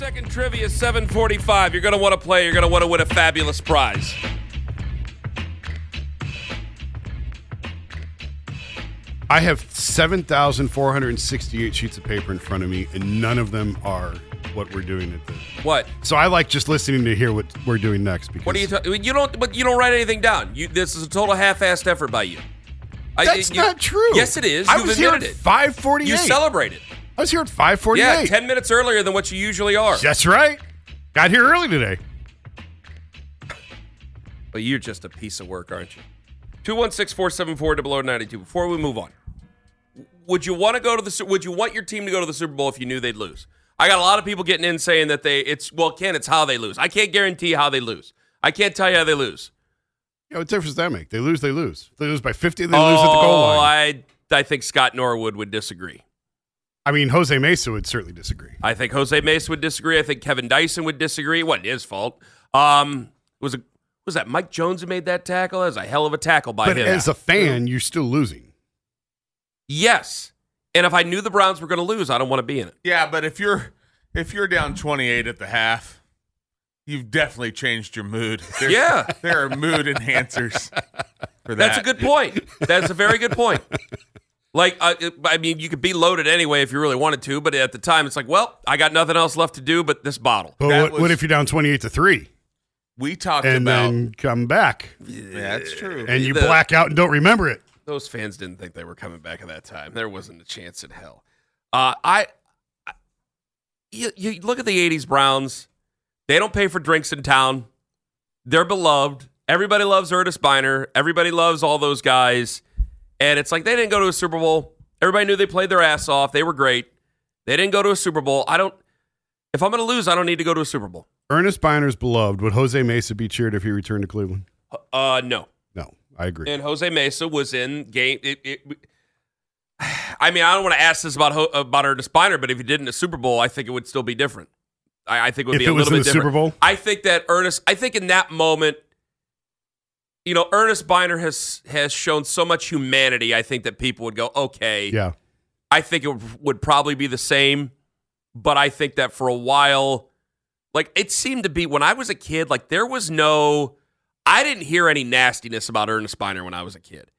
Second trivia, 745. You're going to want to play. You're going to want to win a fabulous prize. I have 7,468 sheets of paper in front of me, and none of them are what we're doing at the. What? So I like just listening to hear what we're doing next. Because What do you? Ta- you don't. But you don't write anything down. You. This is a total half-assed effort by you. I- That's you- not true. Yes, it is. I You've was here at admitted it. 548. You celebrated. I was here at 548. Yeah, ten minutes earlier than what you usually are. That's right. Got here early today. But you're just a piece of work, aren't you? 216 474 0092. Before we move on, would you want to go to the would you want your team to go to the Super Bowl if you knew they'd lose? I got a lot of people getting in saying that they it's well, Ken, it's how they lose. I can't guarantee how they lose. I can't tell you how they lose. Yeah, what difference does that make? They lose, they lose. If they lose by 50, they lose at the goal Oh, line. I I think Scott Norwood would disagree. I mean, Jose Mesa would certainly disagree. I think Jose Mesa would disagree. I think Kevin Dyson would disagree. It wasn't his fault. Um, was a was that Mike Jones who made that tackle? That was a hell of a tackle by But him. as a fan, you're still losing. yes, and if I knew the Browns were going to lose, I don't want to be in it. Yeah, but if you're if you're down 28 at the half, you've definitely changed your mood. There's- Yeah. there are mood enhancers for that. That's a good point. That's a very good point. Like, uh, I mean, you could be loaded anyway if you really wanted to, but at the time, it's like, well, I got nothing else left to do but this bottle. But That what, what if you're down 28 to 3 We talked and about. then come back yeah, that's true. and you The- black out and don't remember it? Those fans didn't think they were coming back at that time. There wasn't a chance in hell. Uh, I, I you, you look at the '80s Browns. They don't pay for drinks in town. They're beloved. Everybody loves Earnest Byner. Everybody loves all those guys. And it's like they didn't go to a Super Bowl. Everybody knew they played their ass off. They were great. They didn't go to a Super Bowl. I don't. If I'm going to lose, I don't need to go to a Super Bowl. Earnest Byner's beloved. Would Jose Mesa be cheered if he returned to Cleveland? Uh, no. No, I agree. and Jose Mesa was in game. It, it, I mean, I don't want to ask this about about Earnest Byner, but if he did in a Super Bowl, I think it would still be different. I, I think it would If be a little bit different. Super Bowl? I think that Earnest. I think in that moment, you know, Earnest Byner has has shown so much humanity. I think that people would go, okay, yeah. I think it would, probably be the same, but I think that for a while, like it seemed to be when I was a kid, like there was no, I didn't hear any nastiness about Earnest Byner when I was a kid.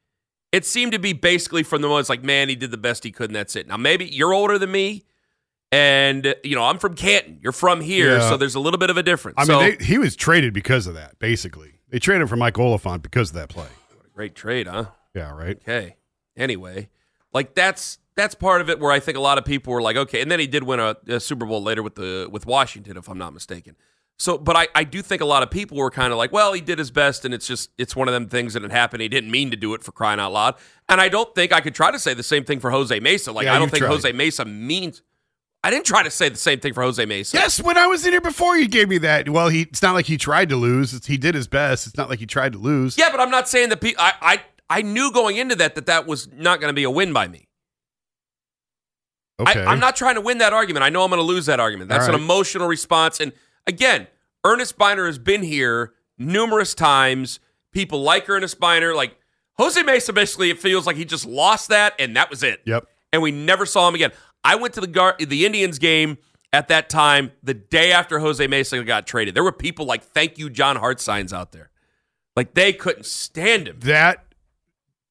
It seemed to be basically from the ones like, man, he did the best he could, and that's it. Now maybe you're older than me, and you know I'm from Canton. You're from here, Yeah. so there's a little bit of a difference. I so, mean, they, he was traded because of that, basically. They traded him for Mike Oliphant because of that play. great trade, huh? Yeah, right? Okay. Anyway, like that's that's part of it where I think a lot of people were like, okay, and then he did win a, a Super Bowl later with the with Washington, if I'm not mistaken. So, but I, I do think a lot of people were kind of like, well, he did his best, and it's just it's one of them things that had happened. He didn't mean to do it for crying out loud. And I don't think I could try to say the same thing for Jose Mesa. Like Yeah, I don't think tried. Jose Mesa means. I didn't try to say the same thing for Jose Mesa. Yes, when I was in here before, you gave me that. Well, he it's not like he tried to lose. It's, he did his best. It's not like he tried to lose. Yeah, but I'm not saying that. Pe- I, I I knew going into that that that was not going to be a win by me. Okay. I, I'm not trying to win that argument. I know I'm going to lose that argument. That's All an emotional response. And again, Earnest Byner has been here numerous times. People like Earnest Byner. Like Jose Mesa, basically, it feels like he just lost that and that was it. Yep. And we never saw him again. I went to the Gar- the Indians game at that time, the day after Jose Mesa got traded. There were people like "Thank you, John Hart" signs out there. Like they couldn't stand him. That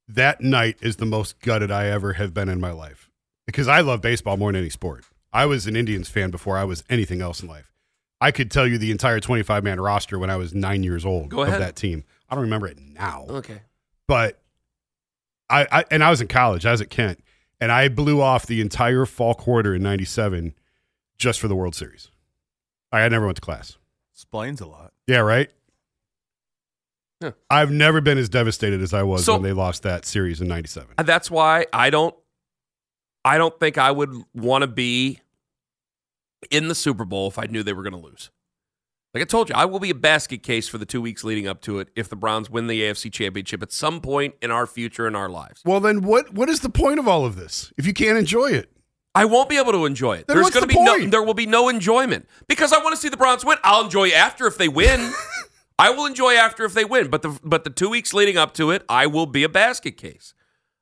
that night is the most gutted I ever have been in my life because I love baseball more than any sport. I was an Indians fan before I was anything else in life. I could tell you the entire 25 man roster when I was nine years old Go of that team. I don't remember it now, Okay. but I, I and I was in college. I was at Kent, and I blew off the entire fall quarter in '97 just for the World Series. I, I never went to class. Explains a lot. Yeah, right. Yeah. I've never been as devastated as I was So- when they lost that series in '97. That's why I don't I don't think I would want to be in the Super Bowl if I knew they were going to lose. Like I told you, I will be a basket case for the two weeks leading up to it if the Browns win the AFC Championship at some point in our future in our lives. Well, then what? What is the point of all of this if you can't enjoy it? I won't be able to enjoy it. Then There's going to the be no. There will be no enjoyment because I want to see the Browns win. I'll enjoy after if they win. I will enjoy after if they win. But the but the two weeks leading up to it, I will be a basket case.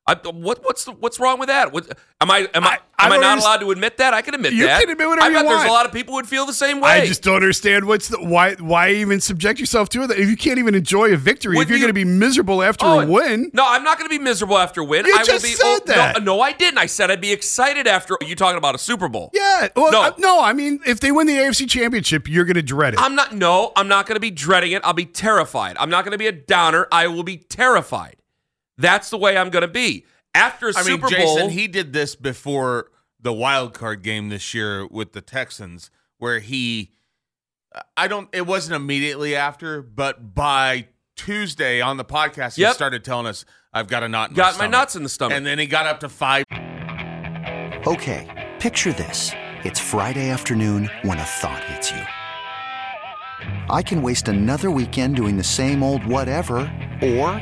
I, what what's the, what's wrong with that? What, am I am I, I am I, don't not underst- allowed to admit that? I can admit You that. can admit whatever I you bet there's a lot of people who would feel the same way. I just don't understand what's the why. Why even subject yourself to it if you can't even enjoy a victory? Would if you're you- going to be miserable after Oh, a win, No, I'm not going to be miserable after a win. You I just will be, said oh, that. No, no, I didn't. I said I'd be excited after. You talking about a Super Bowl? yeah. Well, No. no, no. I mean, if they win the AFC Championship, you're going to dread it. I'm not. No, I'm not going to be dreading it. I'll be terrified. I'm not going to be a downer. I will be terrified. That's the way I'm going to be after a I mean, Super Jason, Bowl. he did this before the wild card game this year with the Texans, where he, I don't, it wasn't immediately after, but by Tuesday on the podcast, he Yep. started telling us, "I've got a knot in got my my nuts in the stomach. and then he got up to five. Okay, picture this. It's Friday afternoon when a thought hits you. I can waste another weekend doing the same old whatever, or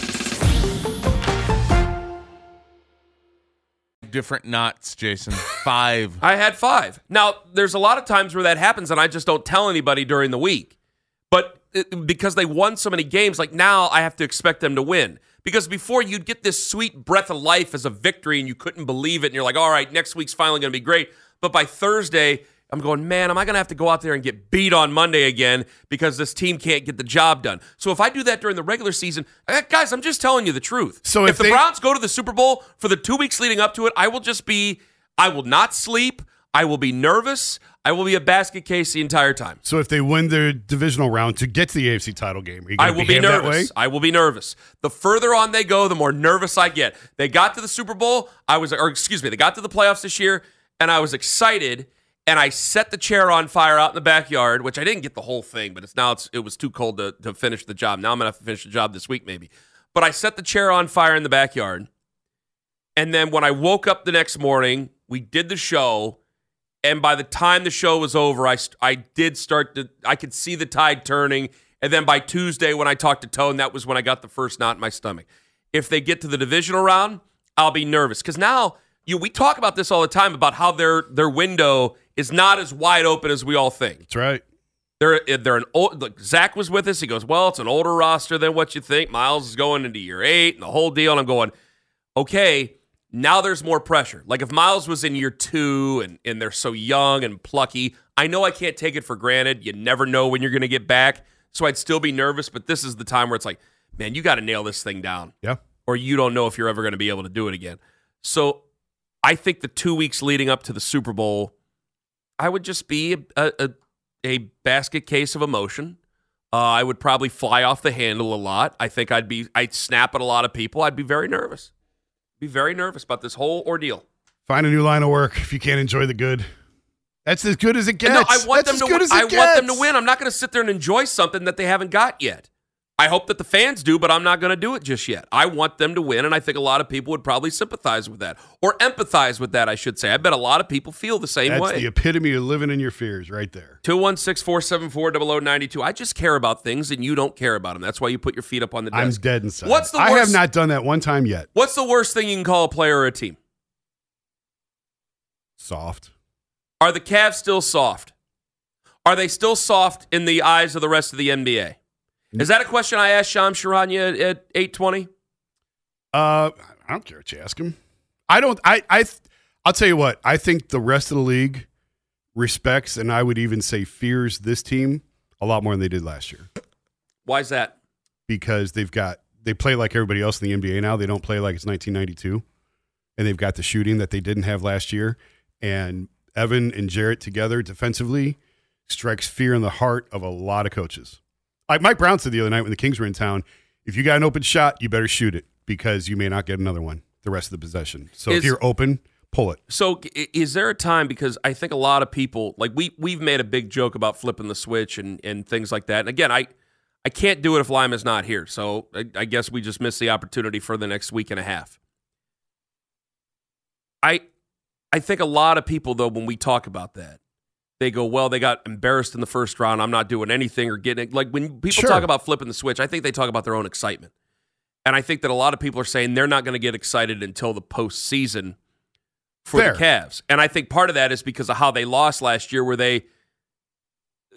Different knots, Jason. Five. I had five. Now, there's a lot of times where that happens, and I just don't tell anybody during the week. But it, because they won so many games, like now I have to expect them to win. Because before you'd get this sweet breath of life as a victory, and you couldn't believe it, and you're like, all right, next week's finally going to be great. But by Thursday, I'm going, man, am I going to have to go out there and get beat on Monday again because this team can't get the job done? So if I do that during the regular season, eh, guys, I'm just telling you the truth. So if, if the they- Browns go to the Super Bowl for the two weeks leading up to it, I will just be, I will not sleep. I will be nervous. I will be a basket case the entire time. So if they win their divisional round to get to the AFC title game, I will be behave that way? nervous. I will be nervous. The further on they go, the more nervous I get. They got to the Super Bowl. I was, or excuse me, they got to the playoffs this year, and I was excited. And I set the chair on fire out in the backyard, which I didn't get the whole thing, but it's now it's, it was too cold to, to finish the job. Now I'm gonna have to finish the job this week, maybe. But I set the chair on fire in the backyard, and then when I woke up the next morning, we did the show, and by the time the show was over, I I did start to I could see the tide turning, and then by Tuesday when I talked to Tone, that was when I got the first knot in my stomach. If they get to the divisional round, I'll be nervous because now you we talk about this all the time about how their their window is not as wide open as we all think. That's right. They're they're an old. Look, Zach was with us. He goes, well, it's an older roster than what you think. Myles is going into year eight and the whole deal. And I'm going, okay. Now there's more pressure. Like if Myles was in year two and and they're so young and plucky, I know I can't take it for granted. You never know when you're going to get back, so I'd still be nervous. But this is the time where it's like, man, you got to nail this thing down Yeah. or you don't know if you're ever going to be able to do it again. So I think the two weeks leading up to the Super Bowl, I would just be a, a, a basket case of emotion. Uh, I would probably fly off the handle a lot. I think I'd be I'd snap at a lot of people. I'd be very nervous. Be very nervous about this whole ordeal. Find a new line of work if you can't enjoy the good. That's as good as it gets. No, I want That's them as to. good as I it want them to win. I'm not going to sit there and enjoy something that they haven't got yet. I hope that the fans do, but I'm not going to do it just yet. I want them to win, and I think a lot of people would probably sympathize with that or empathize with that. I should say. I bet a lot of people feel the same That's way. That's the epitome of living in your fears, right there. 216 474 0092. I just care about things and you don't care about them. That's why you put your feet up on the I'm dead inside. What's the I have not done that one time yet. What's the worst thing you can call a player or a team? Soft. Are the Cavs still soft? Are they still soft in the eyes of the rest of the NBA? Is that a question I asked Shams Charania at, at 820? Uh, I don't care what you ask him. I don't. I. I. I'll tell you what. I think the rest of the league respects, and I would even say fears this team a lot more than they did last year Why is that? because they've got they play like everybody else in the NBA now. They don't play like it's 1992, and they've got the shooting that they didn't have last year. And Evan and Jarrett together defensively strikes fear in the heart of a lot of coaches. Like Mike Brown said the other night when the Kings were in town, if you got an open shot, you better shoot it because you may not get another one the rest of the possession. So Is- if you're open, pull it. So is there a time because I think a lot of people like we we've made a big joke about flipping the switch and and things like that. And again, I I can't do it if Lima's not here. So I, I guess we just missed the opportunity for the next week and a half. I I think a lot of people though when we talk about that they go, well, they got embarrassed in the first round. I'm not doing anything or getting it. like when people Sure. talk about flipping the switch, I think they talk about their own excitement. And I think that a lot of people are saying they're not going to get excited until the postseason for Fair. the Cavs. And I think part of that is because of how they lost last year, where they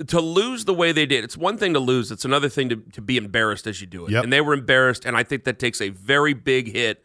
to lose the way they did. It's one thing to lose; it's another thing to, to be embarrassed as you do it. Yep. And they were embarrassed, and I think that takes a very big hit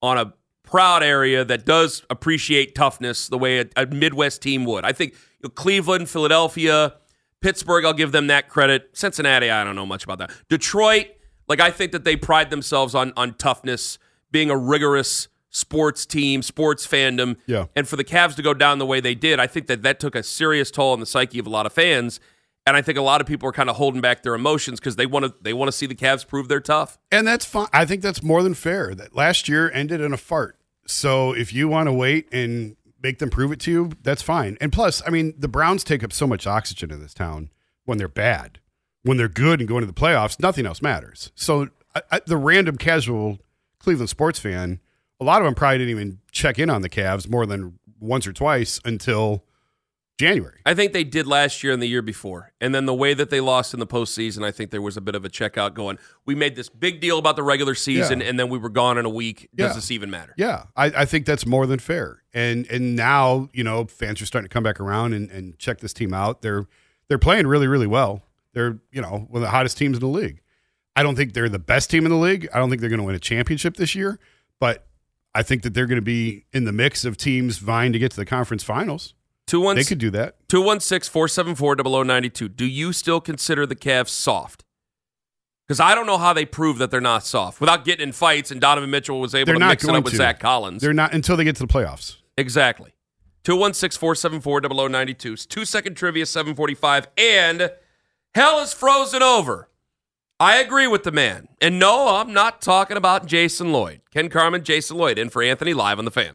on a proud area that does appreciate toughness the way a, a Midwest team would. I think Cleveland, Philadelphia, Pittsburgh, I'll give them that credit. Cincinnati, I don't know much about that. Detroit, like I think that they pride themselves on on toughness, being a rigorous sports team, sports fandom. Yeah. And for the Cavs to go down the way they did, I think that that took a serious toll on the psyche of a lot of fans. And I think a lot of people are kind of holding back their emotions because they want to they want to see the Cavs prove they're tough. And that's fine. I think that's more than fair. That last year ended in a fart. So if you want to wait and make them prove it to you, that's fine. And plus, I mean, the Browns take up so much oxygen in this town when they're bad. When they're good and going to the playoffs, nothing else matters. So I, I, the random casual Cleveland sports fan, a lot of them probably didn't even check in on the Cavs more than once or twice until January. I think they did last year and the year before. And then the way that they lost in the postseason, I think there was a bit of a checkout going. We made this big deal about the regular season Yeah. and then we were gone in a week. Does Yeah. this even matter? Yeah, I, I think that's more than fair. And and now you know fans are starting to come back around and, and check this team out. They're they're playing really really well. They're you know one of the hottest teams in the league. I don't think they're the best team in the league. I don't think they're going to win a championship this year, but I think that they're going to be in the mix of teams vying to get to the conference finals. They could do that. 216 474 0092. Do you still consider the Cavs soft? Because I don't know how they prove that they're not soft without getting in fights, and Donovan Mitchell was able They're to not mix it up with to. Zach Collins. They're not until they get to the playoffs. Exactly. 216 474 0092. Two second trivia, 745. And hell is frozen over. I agree with the man. And no, I'm not talking about Jason Lloyd. Ken Carman, Jason Lloyd, in for Anthony live on the fan.